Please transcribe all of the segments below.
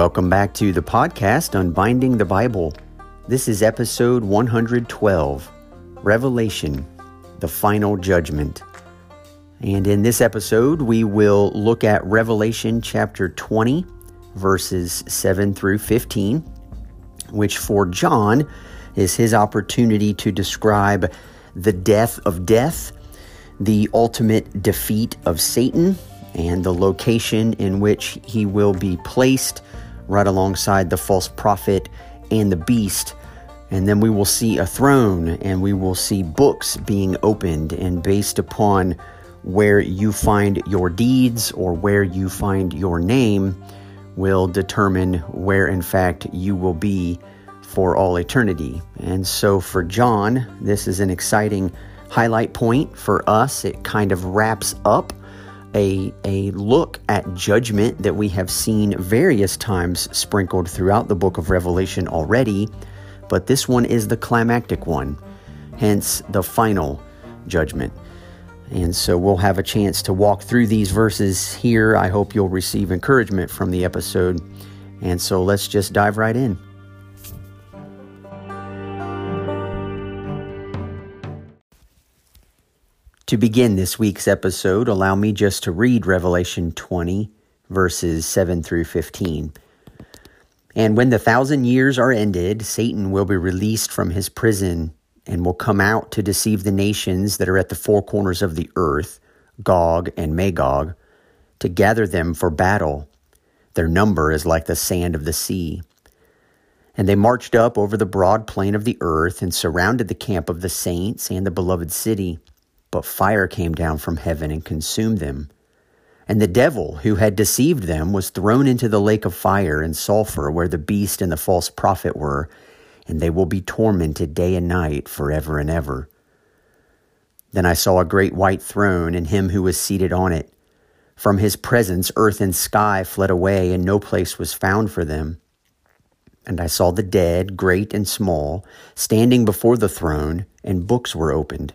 Welcome back to the podcast Unbinding the Bible. This is episode 112 Revelation, the Final Judgment. And in this episode, we will look at Revelation chapter 20, verses 7 through 15, which for John is his opportunity to describe the death of death, the ultimate defeat of Satan, and the location in which he will be placed right alongside the false prophet and the beast. And then we will see a throne and we will see books being opened. And based upon where you find your deeds or where you find your name, will determine where, in fact, you will be for all eternity. And so for John, this is an exciting highlight point. For us, it kind of wraps up a, a look at judgment that we have seen various times sprinkled throughout the book of Revelation already, but this one is the climactic one, hence the final judgment. And so we'll have a chance to walk through these verses here. I hope you'll receive encouragement from the episode. And so let's just dive right in. To begin this week's episode, allow me just to read Revelation 20, verses 7 through 15. And when the thousand years are ended, Satan will be released from his prison and will come out to deceive the nations that are at the four corners of the earth, Gog and Magog, to gather them for battle. Their number is like the sand of the sea. And they marched up over the broad plain of the earth and surrounded the camp of the saints and the beloved city. But fire came down from heaven and consumed them. And the devil who had deceived them was thrown into the lake of fire and sulfur where the beast and the false prophet were, and they will be tormented day and night forever and ever. Then I saw a great white throne and him who was seated on it. From his presence, earth and sky fled away, and no place was found for them. And I saw the dead, great and small, standing before the throne, and books were opened.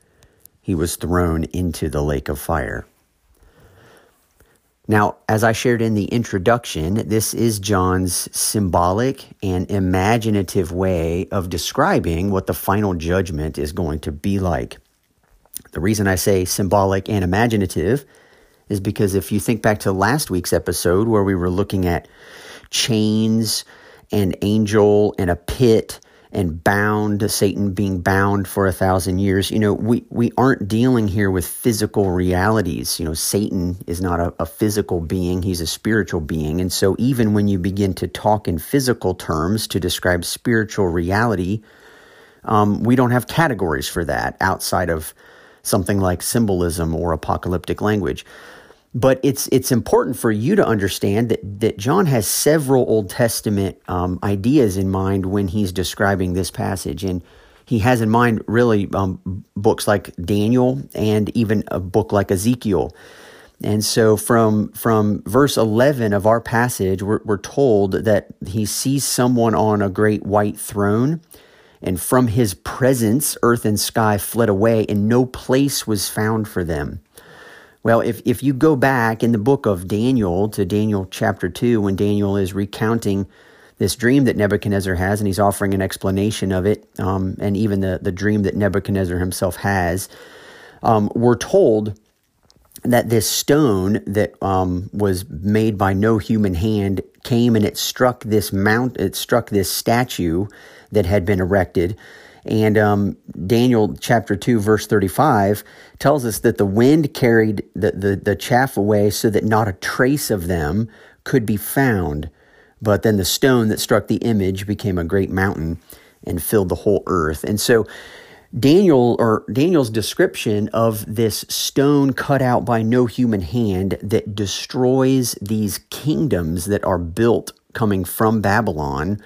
he was thrown into the lake of fire. Now, as I shared in the introduction, this is John's symbolic and imaginative way of describing what the final judgment is going to be like. The reason I say symbolic and imaginative is because if you think back to last week's episode where we were looking at chains, an angel, and a pit, and bound, Satan being bound for a thousand years. You know, we, we aren't dealing here with physical realities. You know, Satan is not a, a, physical being, he's a spiritual being. And so, even when you begin to talk in physical terms to describe spiritual reality, um, we don't have categories for that outside of something like symbolism or apocalyptic language. But it's it's important for you to understand that that John has several Old Testament um, ideas in mind when he's describing this passage, and he has in mind really um, books like Daniel and even a book like Ezekiel. And so from from verse 11 of our passage, we're, we're told that he sees someone on a great white throne, and from his presence, earth and sky fled away, and no place was found for them. Well, if, if you go back in the book of Daniel to Daniel chapter 2, when Daniel is recounting this dream that Nebuchadnezzar has, and he's offering an explanation of it, um, and even the, the dream that Nebuchadnezzar himself has, um, we're told that this stone that um, was made by no human hand came and it struck this mount, it struck this statue that had been erected and um, Daniel chapter 2, verse 35 tells us that the wind carried the, the, the chaff away so that not a trace of them could be found. But then the stone that struck the image became a great mountain and filled the whole earth. And so Daniel or Daniel's description of this stone cut out by no human hand that destroys these kingdoms that are built coming from Babylon,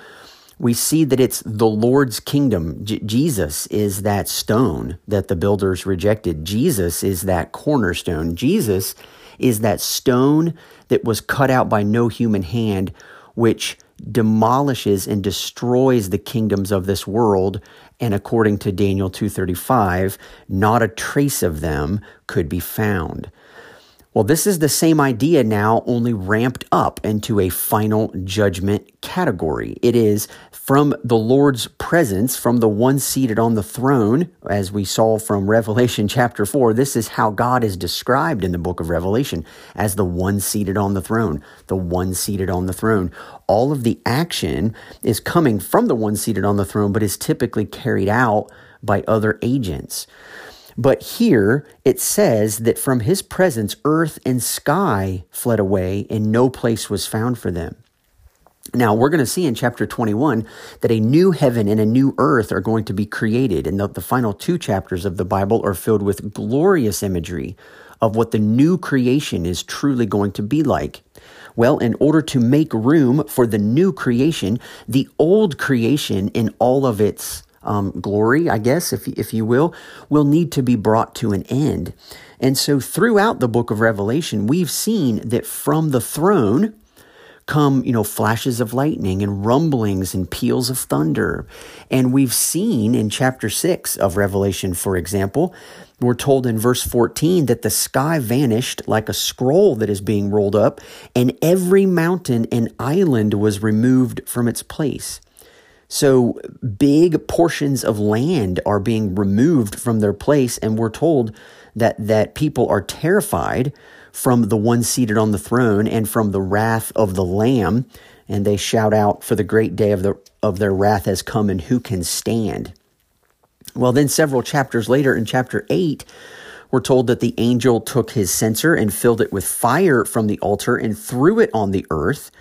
we see that it's the Lord's kingdom. J- Jesus is that stone that the builders rejected. Jesus is that cornerstone. Jesus is that stone that was cut out by no human hand, which demolishes and destroys the kingdoms of this world and according to Daniel 2:35 not a trace of them could be found. Well, this is the same idea now, only ramped up into a final judgment category. It is from the Lord's presence, from the one seated on the throne, as we saw from Revelation chapter 4. This is how God is described in the book of Revelation as the one seated on the throne, the one seated on the throne. All of the action is coming from the one seated on the throne, but is typically carried out by other agents. But here it says that from his presence, earth and sky fled away, and no place was found for them. Now, we're going to see in chapter 21 that a new heaven and a new earth are going to be created. And the, the final two chapters of the Bible are filled with glorious imagery of what the new creation is truly going to be like. Well, in order to make room for the new creation, the old creation in all of its um, glory, I guess, if, if you will, will need to be brought to an end. And so throughout the book of Revelation, we've seen that from the throne, come, you know, flashes of lightning and rumblings and peals of thunder. And we've seen in chapter 6 of Revelation, for example, we're told in verse 14 that the sky vanished like a scroll that is being rolled up, and every mountain and island was removed from its place. So big portions of land are being removed from their place, and we're told that that people are terrified from the one seated on the throne and from the wrath of the Lamb, and they shout out, "For the great day of the of their wrath has come, and who can stand?" Well, then several chapters later, in chapter eight. We're told that the angel took his censer and filled it with fire from the altar and threw it on the earth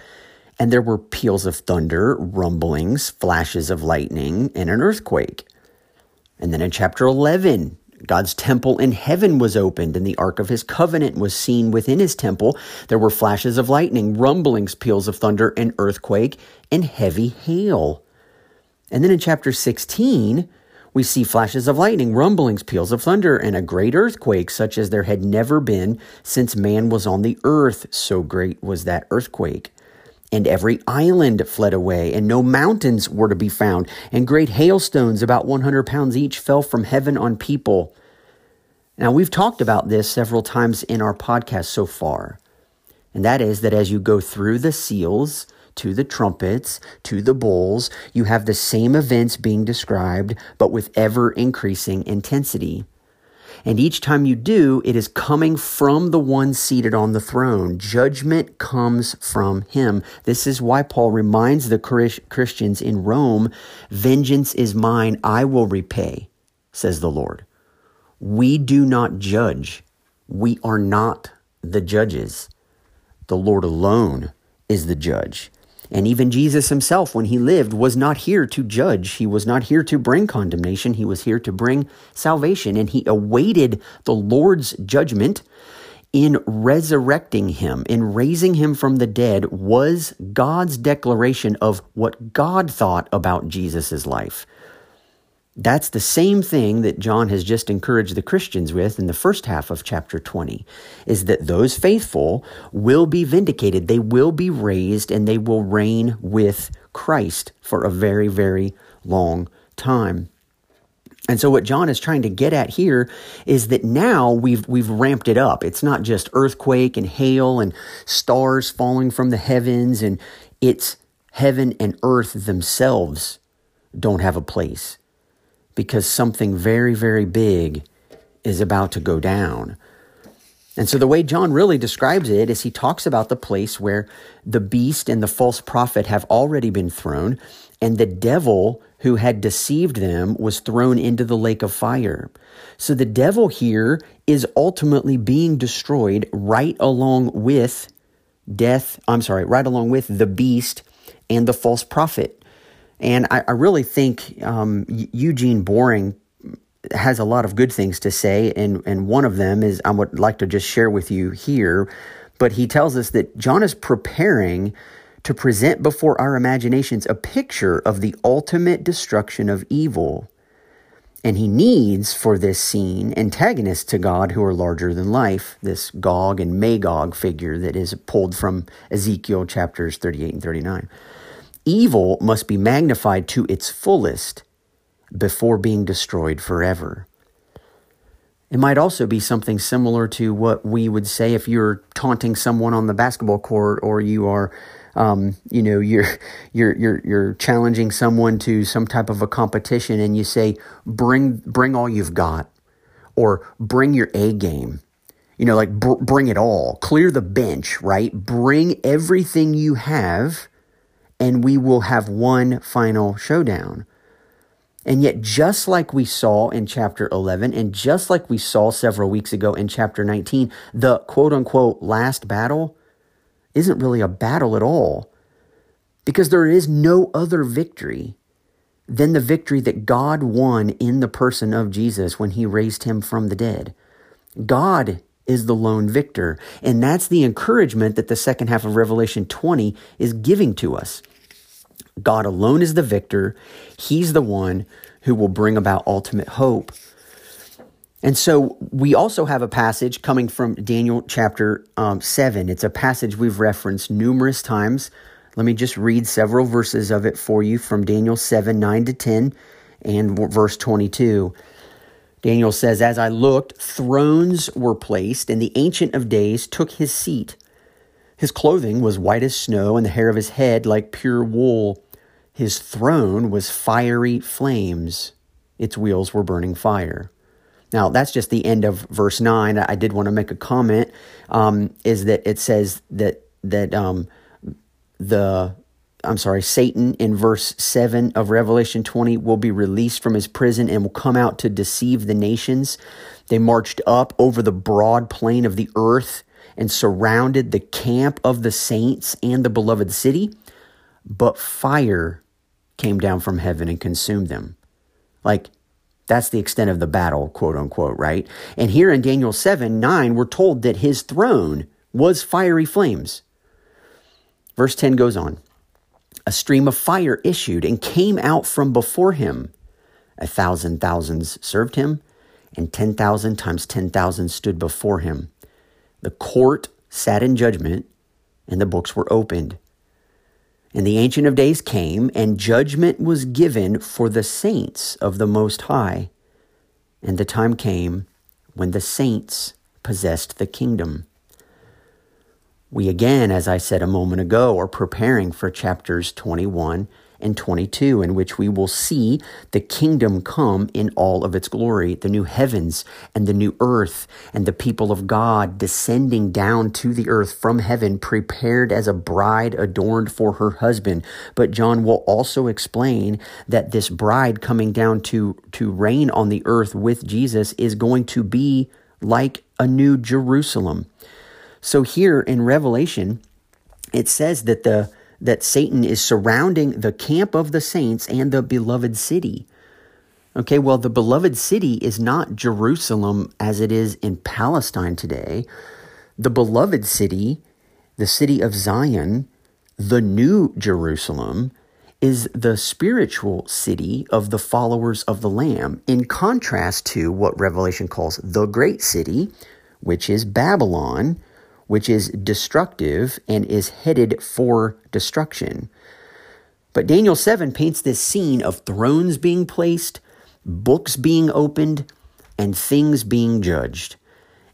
and there were peals of thunder, rumblings, flashes of lightning, and an earthquake. And then in chapter 11, God's temple in heaven was opened, and the ark of his covenant was seen within his temple. There were flashes of lightning, rumblings, peals of thunder, an earthquake, and heavy hail. And then in chapter 16, we see flashes of lightning, rumblings, peals of thunder, and a great earthquake, such as there had never been since man was on the earth. So great was that earthquake. And every island fled away, and no mountains were to be found. And great hailstones, about 100 pounds each, fell from heaven on people. Now, we've talked about this several times in our podcast so far. And that is that as you go through the seals, to the trumpets, to the bowls, you have the same events being described, but with ever increasing intensity. And each time you do, it is coming from the one seated on the throne. Judgment comes from him. This is why Paul reminds the Christians in Rome Vengeance is mine, I will repay, says the Lord. We do not judge. We are not the judges. The Lord alone is the judge. And even Jesus himself, when he lived, was not here to judge. He was not here to bring condemnation. He was here to bring salvation. And he awaited the Lord's judgment in resurrecting him, in raising him from the dead, was God's declaration of what God thought about Jesus' life. That's the same thing that John has just encouraged the Christians with in the first half of chapter 20 is that those faithful will be vindicated, they will be raised, and they will reign with Christ for a very, very long time. And so what John is trying to get at here is that now we've we've ramped it up. It's not just earthquake and hail and stars falling from the heavens and it's heaven and earth themselves don't have a place because something very, very big is about to go down. And so, the way John really describes it is he talks about the place where the beast and the false prophet have already been thrown, and the devil who had deceived them was thrown into the lake of fire. So, the devil here is ultimately being destroyed right along with death. I'm sorry, right along with the beast and the false prophet. And I, I really think um, Eugene Boring has a lot of good things to say, and, and one of them is I would like to just share with you here. But he tells us that John is preparing to present before our imaginations a picture of the ultimate destruction of evil. And he needs for this scene antagonists to God who are larger than life, this Gog and Magog figure that is pulled from Ezekiel chapters 38 and 39. Evil must be magnified to its fullest before being destroyed forever. It might also be something similar to what we would say if you're taunting someone on the basketball court or you are um, you know you're you're you're you're challenging someone to some type of a competition and you say bring bring all you've got or bring your A game. You know like br- bring it all. Clear the bench right? Bring everything you have and we will have one final showdown and yet, just like we saw in chapter 11, and just like we saw several weeks ago in chapter 19, the quote unquote last battle isn't really a battle at all because there is no other victory than the victory that God won in the person of Jesus when he raised him from the dead. God is the lone victor. And that's the encouragement that the second half of Revelation 20 is giving to us. God alone is the victor. He's the one who will bring about ultimate hope. And so we also have a passage coming from Daniel chapter um, 7. It's a passage we've referenced numerous times. Let me just read several verses of it for you from Daniel 7 9 to 10 and verse 22. Daniel says, As I looked, thrones were placed, and the Ancient of Days took his seat. His clothing was white as snow, and the hair of his head like pure wool. His throne was fiery flames, its wheels were burning fire. Now, that's just the end of verse 9. I did want to make a comment um, is that it says that, that um, the, I'm sorry, Satan in verse 7 of Revelation 20 will be released from his prison and will come out to deceive the nations. They marched up over the broad plain of the earth and surrounded the camp of the saints and the beloved city, but fire came down from heaven and consumed them. Like, that's the extent of the battle, quote unquote, right? And here in Daniel 7 9, we're told that his throne was fiery flames. Verse 10 goes on A stream of fire issued and came out from before him. A thousand thousands served him, and 10,000 times 10,000 stood before him. The court sat in judgment, and the books were opened. And the Ancient of Days came, and judgment was given for the saints of the Most High. And the time came when the saints possessed the kingdom. We again, as I said a moment ago, are preparing for chapters 21 and 22, in which we will see the kingdom come in all of its glory, the new heavens and the new earth, and the people of God descending down to the earth from heaven, prepared as a bride adorned for her husband. But John will also explain that this bride coming down to, to reign on the earth with Jesus is going to be like a new Jerusalem. So here in Revelation, it says that the that Satan is surrounding the camp of the saints and the beloved city. Okay, well, the beloved city is not Jerusalem as it is in Palestine today. The beloved city, the city of Zion, the new Jerusalem, is the spiritual city of the followers of the Lamb, in contrast to what Revelation calls the great city, which is Babylon, which is destructive and is headed for destruction. But Daniel 7 paints this scene of thrones being placed, books being opened, and things being judged.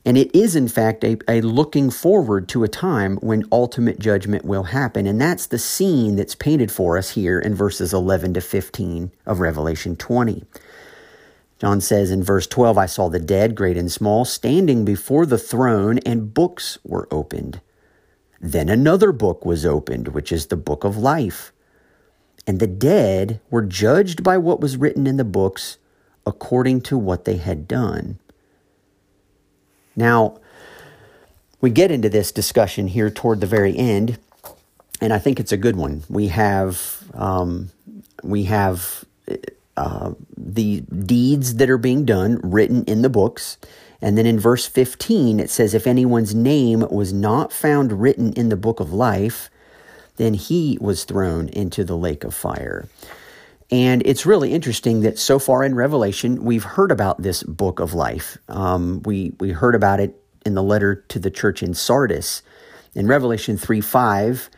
And it is, in fact, a, a looking forward to a time when ultimate judgment will happen. And that's the scene that's painted for us here in verses 11 to 15 of Revelation 20. John says in verse 12, I saw the dead, great and small, standing before the throne, and books were opened. Then another book was opened, which is the book of life. And the dead were judged by what was written in the books according to what they had done. Now, we get into this discussion here toward the very end, and I think it's a good one. We have, um, we have uh, the deeds that are being done written in the books. And then in verse 15, it says, If anyone's name was not found written in the book of life, then he was thrown into the lake of fire. And it's really interesting that so far in Revelation, we've heard about this book of life. Um, we, we heard about it in the letter to the church in Sardis. In Revelation 3 5,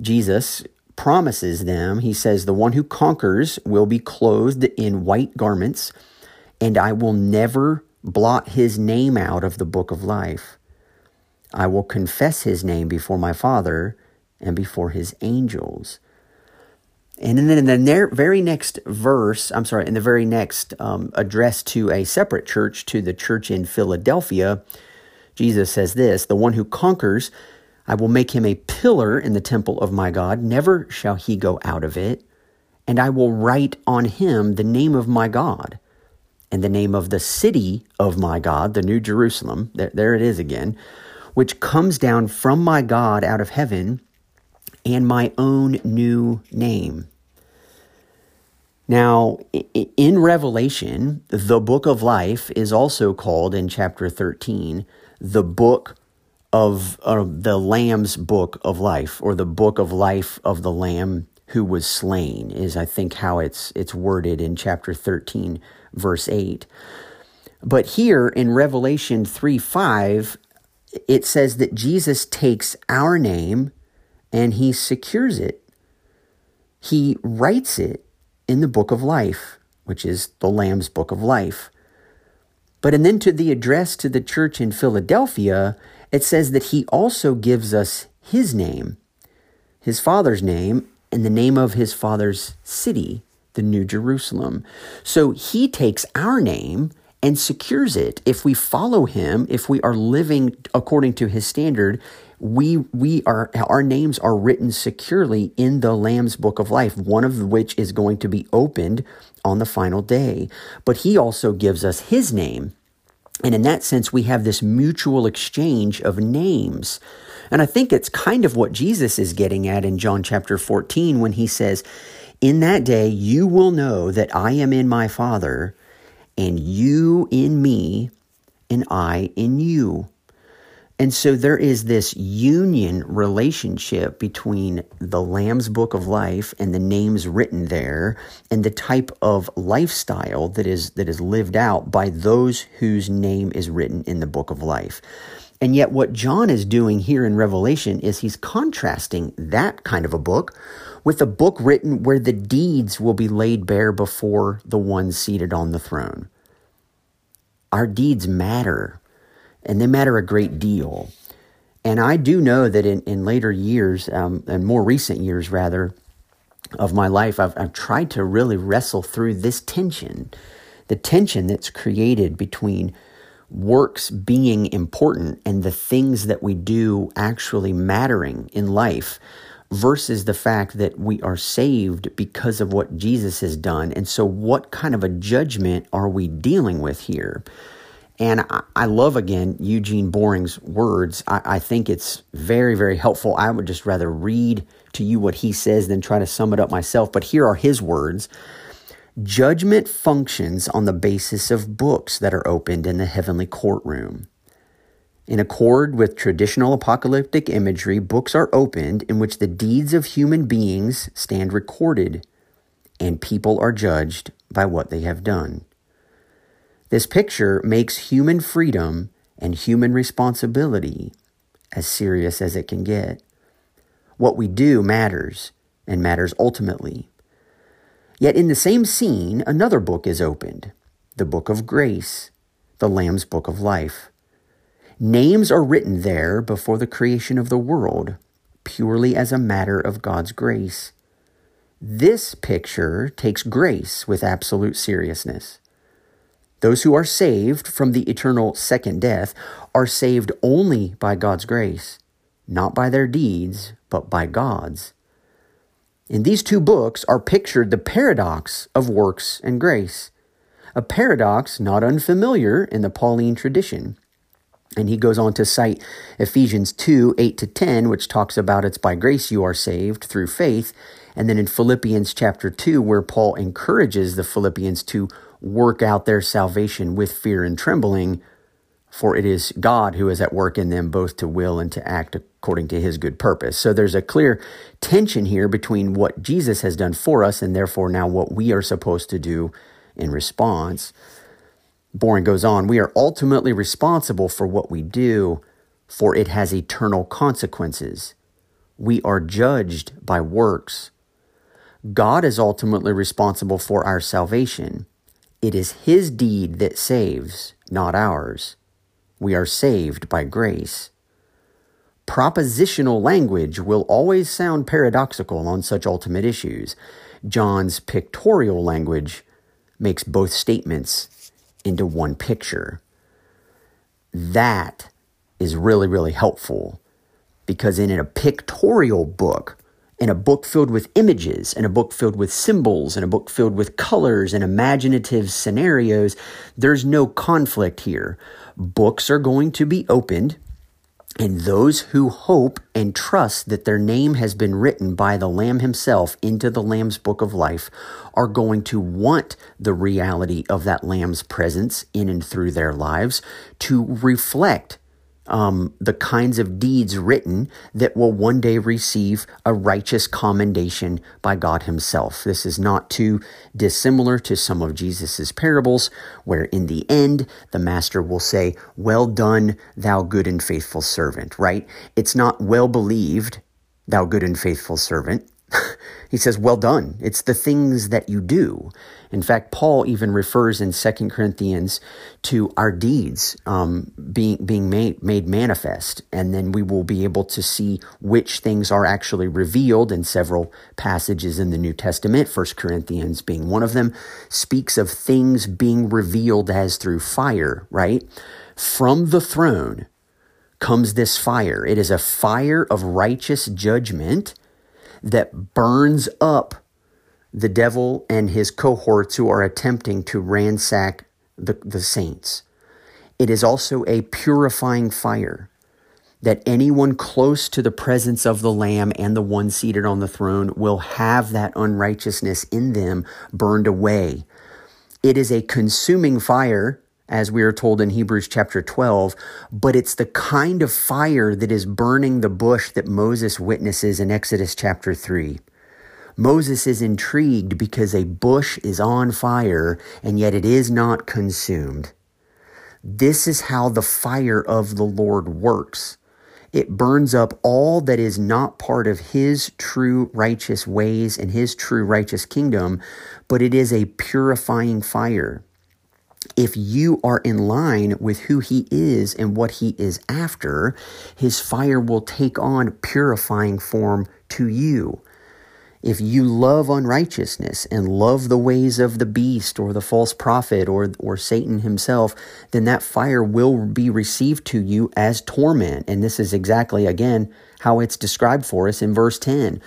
Jesus promises them, he says, The one who conquers will be clothed in white garments, and I will never blot his name out of the book of life. I will confess his name before my Father and before his angels. And then in the very next verse, I'm sorry, in the very next um, address to a separate church, to the church in Philadelphia, Jesus says this The one who conquers, I will make him a pillar in the temple of my God, never shall he go out of it. And I will write on him the name of my God and the name of the city of my God, the New Jerusalem. There, there it is again, which comes down from my God out of heaven and my own new name. Now, in Revelation, the book of life is also called in chapter 13 the book of uh, the Lamb's book of life, or the book of life of the Lamb who was slain, is I think how it's it's worded in chapter 13, verse 8. But here in Revelation 3 5, it says that Jesus takes our name and he secures it. He writes it in the book of life, which is the Lamb's book of life. But and then to the address to the church in Philadelphia, it says that he also gives us his name, his father's name, and the name of his father's city, the New Jerusalem. So he takes our name and secures it. If we follow him, if we are living according to his standard, we we are our names are written securely in the lamb's book of life one of which is going to be opened on the final day but he also gives us his name and in that sense we have this mutual exchange of names. And i think it's kind of what jesus is getting at in john chapter 14 when he says in that day you will know that i am in my father and you in me and i in you and so there is this union relationship between the Lamb's Book of Life and the names written there and the type of lifestyle that is that is lived out by those whose name is written in the Book of Life. And yet what John is doing here in Revelation is he's contrasting that kind of a book with a book written where the deeds will be laid bare before the one seated on the throne. Our deeds matter and they matter a great deal. And I do know that in, in later years, um, and more recent years rather, of my life, I've, I've tried to really wrestle through this tension, the tension that's created between works being important and the things that we do actually mattering in life versus the fact that we are saved because of what Jesus has done. And so, what kind of a judgment are we dealing with here? And I, love, again, Eugene Boring's words. I, I think it's very, very helpful. I would just rather read to you what he says than try to sum it up myself. But here are his words Judgment functions on the basis of books that are opened in the heavenly courtroom. In accord with traditional apocalyptic imagery, books are opened in which the deeds of human beings stand recorded, and people are judged by what they have done. This picture makes human freedom and human responsibility as serious as it can get. What we do matters, and matters ultimately. Yet in the same scene, another book is opened the book of grace, the Lamb's book of life. Names are written there before the creation of the world, purely as a matter of God's grace. This picture takes grace with absolute seriousness. Those who are saved from the eternal second death are saved only by God's grace, not by their deeds, but by God's. In these two books are pictured the paradox of works and grace, a paradox not unfamiliar in the Pauline tradition. And he goes on to cite Ephesians 2 8 to 10, which talks about it's by grace you are saved through faith, And then in Philippians chapter 2, where Paul encourages the Philippians to work out their salvation with fear and trembling, for it is God who is at work in them both to will and to act according to his good purpose. So there's a clear tension here between what Jesus has done for us and therefore now what we are supposed to do in response. Boring goes on, we are ultimately responsible for what we do, for it has eternal consequences. We are judged by works. God is ultimately responsible for our salvation. It is His deed that saves, not ours. We are saved by grace. Propositional language will always sound paradoxical on such ultimate issues. John's pictorial language makes both statements into one picture. That is really, really helpful because in a pictorial book, in a book filled with images, and a book filled with symbols, and a book filled with colors and imaginative scenarios, there's no conflict here. Books are going to be opened and those who hope and trust that their name has been written by the Lamb himself into the Lamb's book of life are going to want the reality of that Lamb's presence in and through their lives to reflect um, the kinds of deeds written that will one day receive a righteous commendation by God Himself. This is not too dissimilar to some of Jesus' parables, where in the end, the Master will say, Well done, thou good and faithful servant, right? It's not well believed, thou good and faithful servant. he says, Well done. It's the things that you do. In fact, Paul even refers in 2 Corinthians to our deeds um, being, being made, made manifest. And then we will be able to see which things are actually revealed in several passages in the New Testament. 1 Corinthians being one of them, speaks of things being revealed as through fire, right? From the throne comes this fire. It is a fire of righteous judgment that burns up the devil and his cohorts who are attempting to ransack the, the saints. It is also a purifying fire that anyone close to the presence of the Lamb and the one seated on the throne will have that unrighteousness in them burned away. It is a consuming fire, as we are told in Hebrews chapter 12, but it's the kind of fire that is burning the bush that Moses witnesses in Exodus chapter 3. Moses is intrigued because a bush is on fire and yet it is not consumed. This is how the fire of the Lord works. It burns up all that is not part of his true righteous ways and his true righteous kingdom, but it is a purifying fire. If you are in line with who he is and what he is after, his fire will take on purifying form to you. If you love unrighteousness and love the ways of the beast or the false prophet or, or Satan himself, then that fire will be received to you as torment. And this is exactly, again, how it's described for us in verse 10.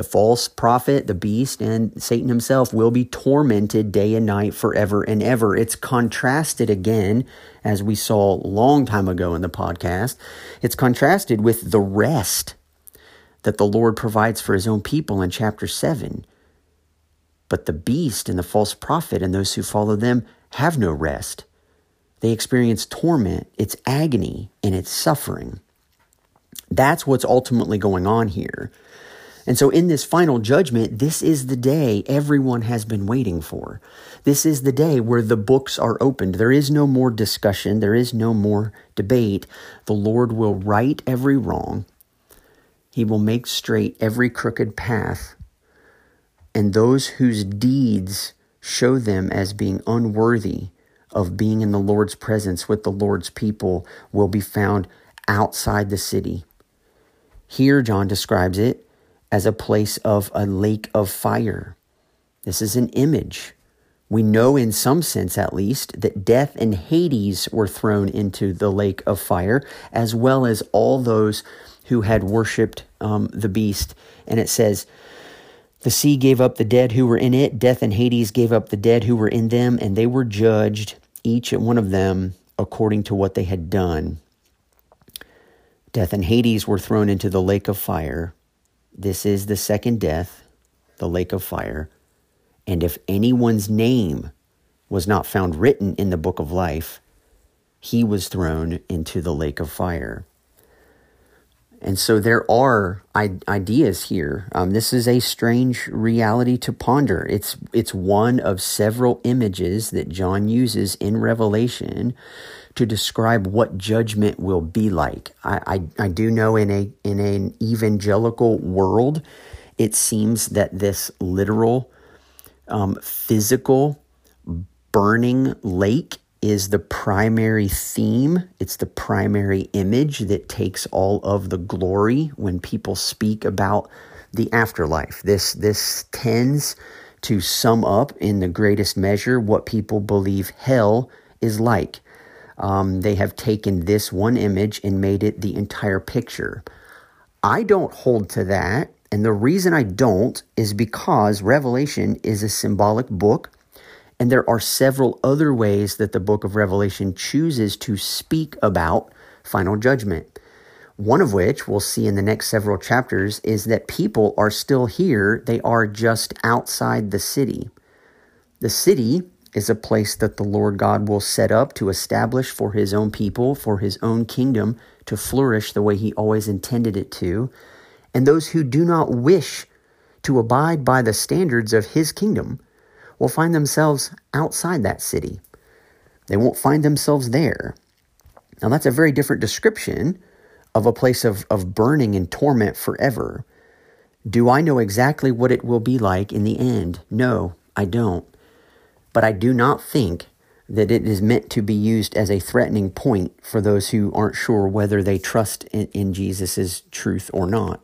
The false prophet, the beast, and Satan himself will be tormented day and night forever and ever. It's contrasted again, as we saw a long time ago in the podcast. It's contrasted with the rest that the Lord provides for his own people in chapter 7. But the beast and the false prophet and those who follow them have no rest. They experience torment, it's agony, and it's suffering. That's what's ultimately going on here. And so, in this final judgment, this is the day everyone has been waiting for. This is the day where the books are opened. There is no more discussion, there is no more debate. The Lord will right every wrong, he will make straight every crooked path, and those whose deeds show them as being unworthy of being in the Lord's presence with the Lord's people will be found outside the city. Here, John describes it as a place of a lake of fire. This is an image. We know, in some sense at least, that death and Hades were thrown into the lake of fire, as well as all those who had worshiped um, the beast. And it says, The sea gave up the dead who were in it, death and Hades gave up the dead who were in them, and they were judged, each one of them, according to what they had done. Death and Hades were thrown into the lake of fire. This is the second death, the lake of fire. And if anyone's name was not found written in the book of life, he was thrown into the lake of fire. And so there are ideas here. Um, this is a strange reality to ponder. It's it's one of several images that John uses in Revelation to describe what judgment will be like. I, I, I do know in a in an evangelical world, it seems that this literal, um, physical, burning lake is the primary theme. It's the primary image that takes all of the glory when people speak about the afterlife. This this tends to sum up in the greatest measure what people believe hell is like. Um, they have taken this one image and made it the entire picture. I don't hold to that. And the reason I don't is because Revelation is a symbolic book and there are several other ways that the book of Revelation chooses to speak about final judgment. One of which we'll see in the next several chapters is that people are still here, they are just outside the city. The city is a place that the Lord God will set up to establish for his own people, for his own kingdom to flourish the way he always intended it to. And those who do not wish to abide by the standards of his kingdom will find themselves outside that city. They won't find themselves there. Now, that's a very different description of a place of, of burning and torment forever. Do I know exactly what it will be like in the end? No, I don't. But I do not think that it is meant to be used as a threatening point for those who aren't sure whether they trust in, in Jesus' truth or not.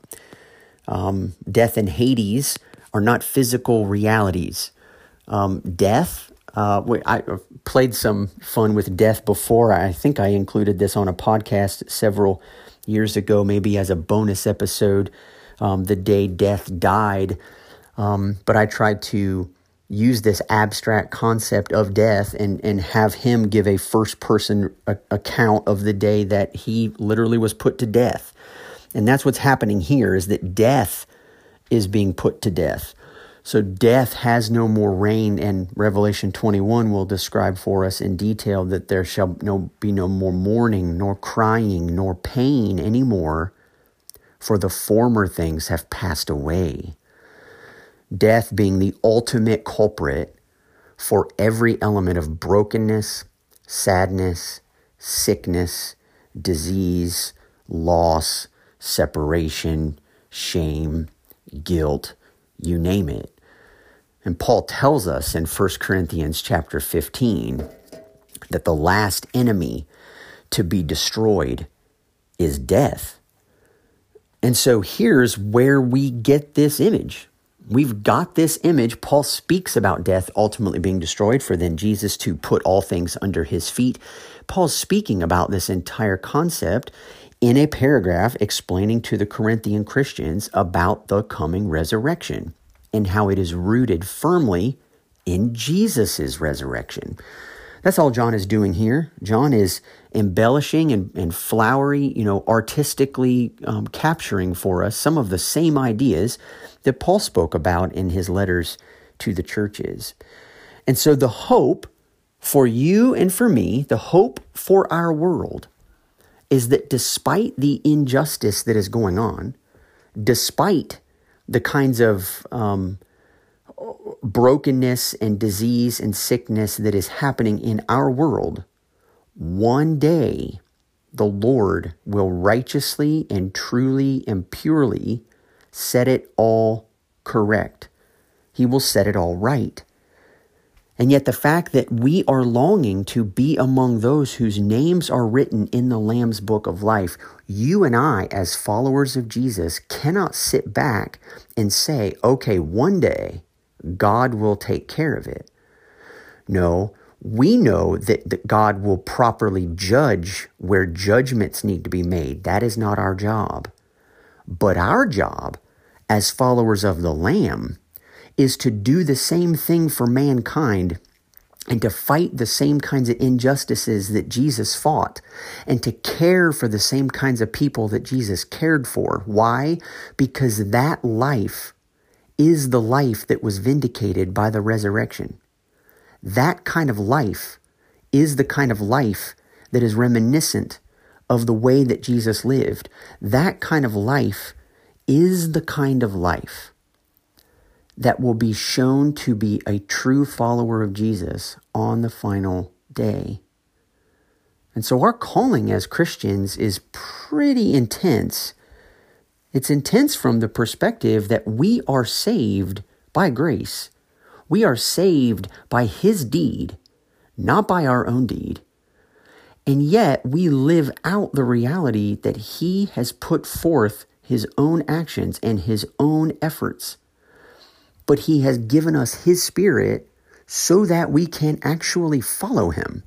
Um, death and Hades are not physical realities um, death. Uh, I played some fun with death before. I think I included this on a podcast several years ago, maybe as a bonus episode, um, the day death died. Um, but I tried to use this abstract concept of death and, and have him give a first person account of the day that he literally was put to death. And that's what's happening here is that death is being put to death. So death has no more reign, and Revelation 21 will describe for us in detail that there shall no, be no more mourning, nor crying, nor pain anymore, for the former things have passed away. Death being the ultimate culprit for every element of brokenness, sadness, sickness, disease, loss, separation, shame, guilt, you name it. And Paul tells us in 1 Corinthians chapter 15 that the last enemy to be destroyed is death. And so here's where we get this image. We've got this image. Paul speaks about death ultimately being destroyed, for then Jesus to put all things under his feet. Paul's speaking about this entire concept in a paragraph explaining to the Corinthian Christians about the coming resurrection and how it is rooted firmly in Jesus' resurrection. That's all John is doing here. John is embellishing and, and flowery, you know, artistically um, capturing for us some of the same ideas that Paul spoke about in his letters to the churches. And so the hope for you and for me, the hope for our world, is that despite the injustice that is going on, despite the kinds of um, brokenness and disease and sickness that is happening in our world, one day the Lord will righteously and truly and purely set it all correct. He will set it all right. And yet, the fact that we are longing to be among those whose names are written in the Lamb's book of life, you and I, as followers of Jesus, cannot sit back and say, okay, one day God will take care of it. No, we know that, that God will properly judge where judgments need to be made. That is not our job. But our job as followers of the Lamb is to do the same thing for mankind and to fight the same kinds of injustices that Jesus fought and to care for the same kinds of people that Jesus cared for. Why? Because that life is the life that was vindicated by the resurrection. That kind of life is the kind of life that is reminiscent of the way that Jesus lived. That kind of life is the kind of life that will be shown to be a true follower of Jesus on the final day. And so our calling as Christians is pretty intense. It's intense from the perspective that we are saved by grace. We are saved by His deed, not by our own deed. And yet we live out the reality that He has put forth His own actions and His own efforts. But He has given us His Spirit so that we can actually follow Him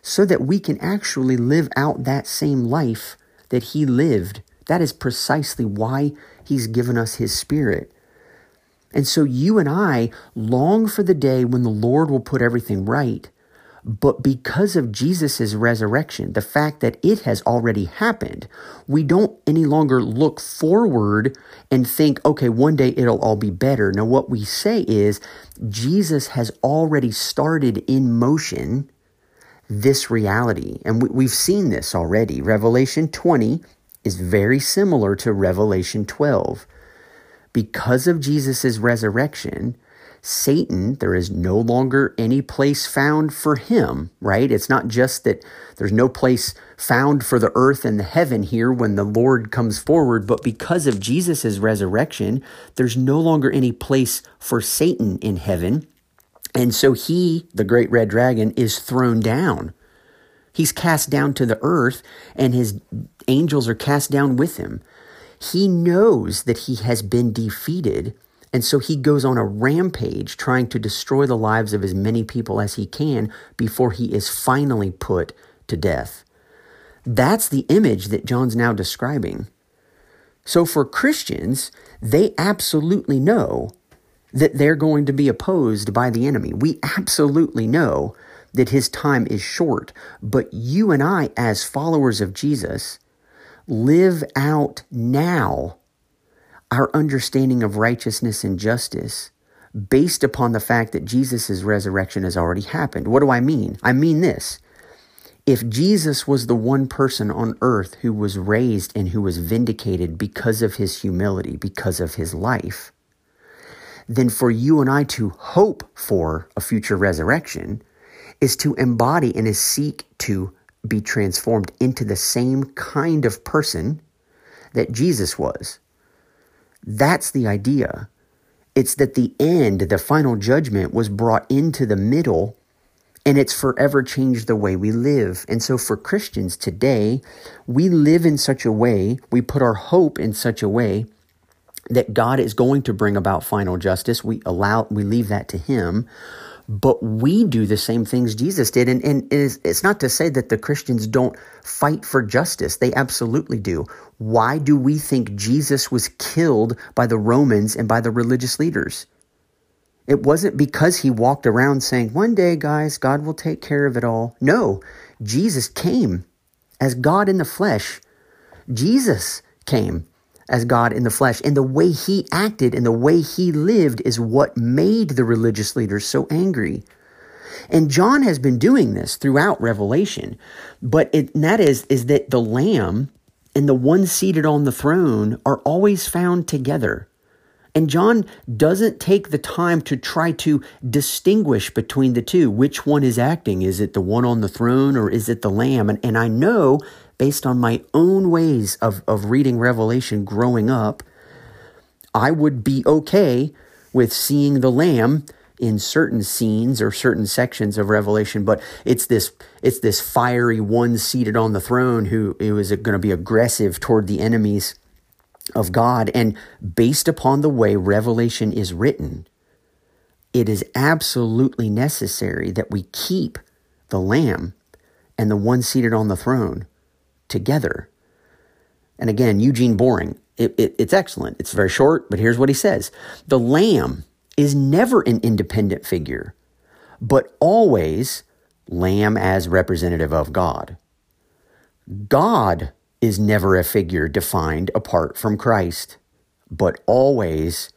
so that we can actually live out that same life that he lived. That is precisely why he's given us his spirit. And so you and I long for the day when the Lord will put everything right. But because of Jesus' resurrection, the fact that it has already happened, we don't any longer look forward and think, okay, one day it'll all be better. Now, what we say is Jesus has already started in motion this reality. And we, have seen this already. Revelation 20 is very similar to Revelation 12. Because of Jesus' resurrection, Satan, there is no longer any place found for him, right? It's not just that there's no place found for the earth and the heaven here when the Lord comes forward, but because of Jesus' resurrection, there's no longer any place for Satan in heaven. And so he, the great red dragon, is thrown down. He's cast down to the earth, and his angels are cast down with him. He knows that he has been defeated, and so he goes on a rampage trying to destroy the lives of as many people as he can before he is finally put to death. That's the image that John's now describing. So for Christians, they absolutely know that they're going to be opposed by the enemy. We absolutely know that his time is short, but you and I, as followers of Jesus, live out now our understanding of righteousness and justice based upon the fact that Jesus' resurrection has already happened. What do I mean? I mean this. If Jesus was the one person on earth who was raised and who was vindicated because of his humility, because of his life, then for you and I to hope for a future resurrection is to embody and is seek to be transformed into the same kind of person that Jesus was. That's the idea. It's that the end, the final judgment, was brought into the middle and it's forever changed the way we live. And so for Christians today, we live in such a way, we put our hope in such a way that God is going to bring about final justice. We allow, we leave that to Him. But we do the same things Jesus did. And, and it's, it's not to say that the Christians don't fight for justice. They absolutely do. Why do we think Jesus was killed by the Romans and by the religious leaders? It wasn't because he walked around saying, one day, guys, God will take care of it all. No, Jesus came as God in the flesh. Jesus came as God in the flesh. And the way he acted and the way he lived is what made the religious leaders so angry. And John has been doing this throughout Revelation. But it, that is, is that the Lamb and the one seated on the throne are always found together. And John doesn't take the time to try to distinguish between the two. Which one is acting? Is it the one on the throne or is it the lamb? And, and I know based on my own ways of, of reading Revelation growing up, I would be okay with seeing the lamb in certain scenes or certain sections of Revelation, but it's this it's this fiery one seated on the throne who, is going to be aggressive toward the enemies of God. And based upon the way Revelation is written, it is absolutely necessary that we keep the Lamb and the one seated on the throne together. And again, Eugene Boring, it, it, it's excellent. It's very short, but here's what he says The Lamb is never an independent figure, but always Lamb as representative of God. God is never a figure defined apart from Christ, but always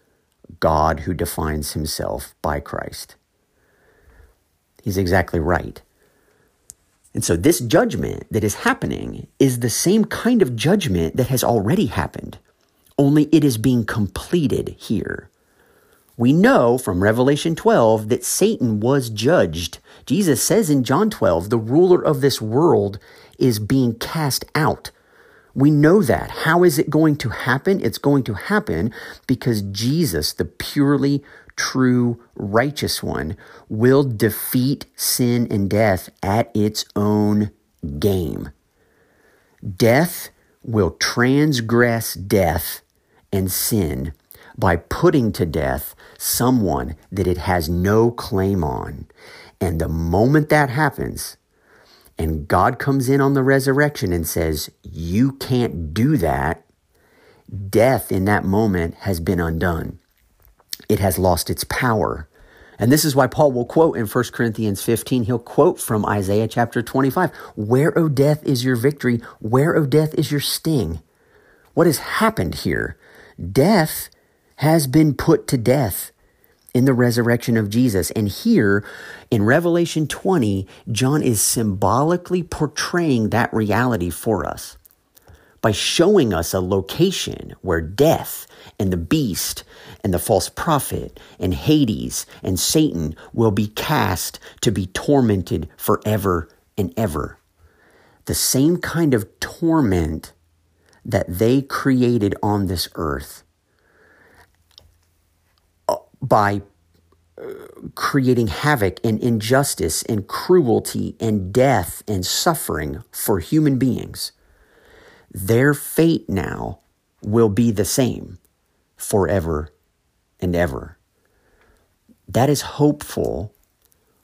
God who defines himself by Christ. He's exactly right. And so, this judgment that is happening is the same kind of judgment that has already happened, only it is being completed here. We know from Revelation 12 that Satan was judged. Jesus says in John 12, the ruler of this world is being cast out. We know that. How is it going to happen? It's going to happen because Jesus, the purely true righteous one, will defeat sin and death at its own game. Death will transgress death and sin by putting to death someone that it has no claim on. And the moment that happens, and God comes in on the resurrection and says, You can't do that, death in that moment has been undone. It has lost its power. And this is why Paul will quote in 1 Corinthians 15, he'll quote from Isaiah chapter 25 Where, O death, is your victory? Where, O death, is your sting? What has happened here? Death has been put to death in the resurrection of Jesus. And here in Revelation 20, John is symbolically portraying that reality for us by showing us a location where death and the beast and the false prophet and Hades and Satan will be cast to be tormented forever and ever. The same kind of torment that they created on this earth by uh, creating havoc and injustice and cruelty and death and suffering for human beings, their fate now will be the same forever and ever. That is hopeful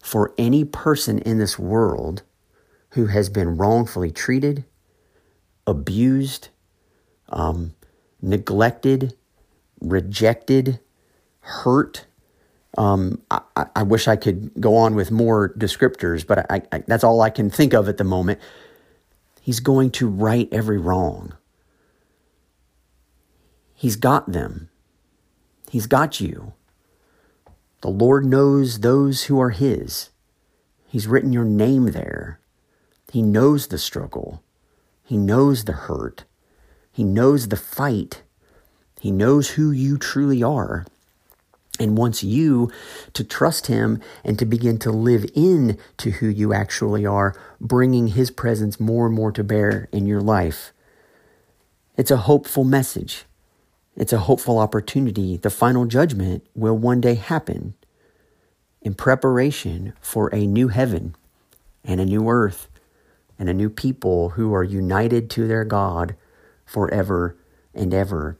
for any person in this world who has been wrongfully treated, abused, um, neglected, rejected, hurt. Um, I, I, wish I could go on with more descriptors, but I, I, that's all I can think of at the moment. He's going to right every wrong. He's got them. He's got you. The Lord knows those who are His. He's written your name there. He knows the struggle. He knows the hurt. He knows the fight. He knows who you truly are and wants you to trust him and to begin to live in to who you actually are, bringing his presence more and more to bear in your life. It's a hopeful message. It's a hopeful opportunity. The final judgment will one day happen in preparation for a new heaven and a new earth and a new people who are united to their God forever and ever.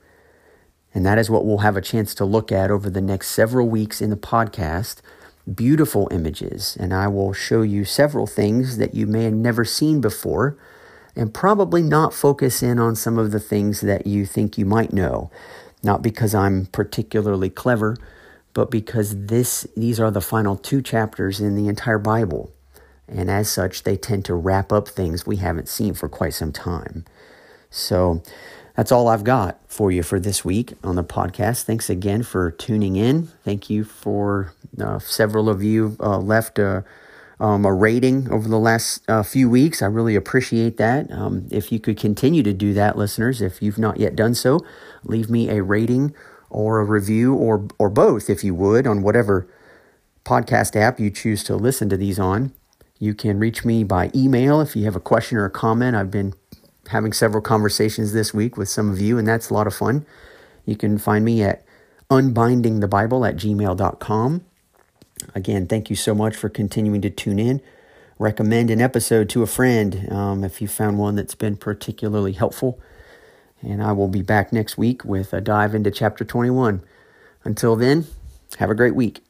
And that is what we'll have a chance to look at over the next several weeks in the podcast. Beautiful images. And I will show you several things that you may have never seen before and probably not focus in on some of the things that you think you might know. Not because I'm particularly clever, but because this these are the final two chapters in the entire Bible. And as such, they tend to wrap up things we haven't seen for quite some time. So that's all I've got for you for this week on the podcast. Thanks again for tuning in. Thank you for uh, several of you uh, left a, um, a rating over the last uh, few weeks. I really appreciate that. Um, if you could continue to do that, listeners, if you've not yet done so, leave me a rating or a review or or both, if you would, on whatever podcast app you choose to listen to these on. You can reach me by email if you have a question or a comment. I've been having several conversations this week with some of you, and that's a lot of fun. You can find me at unbindingthebible at gmail.com. Again, thank you so much for continuing to tune in. Recommend an episode to a friend um, if you found one that's been particularly helpful. And I will be back next week with a dive into chapter 21. Until then, have a great week.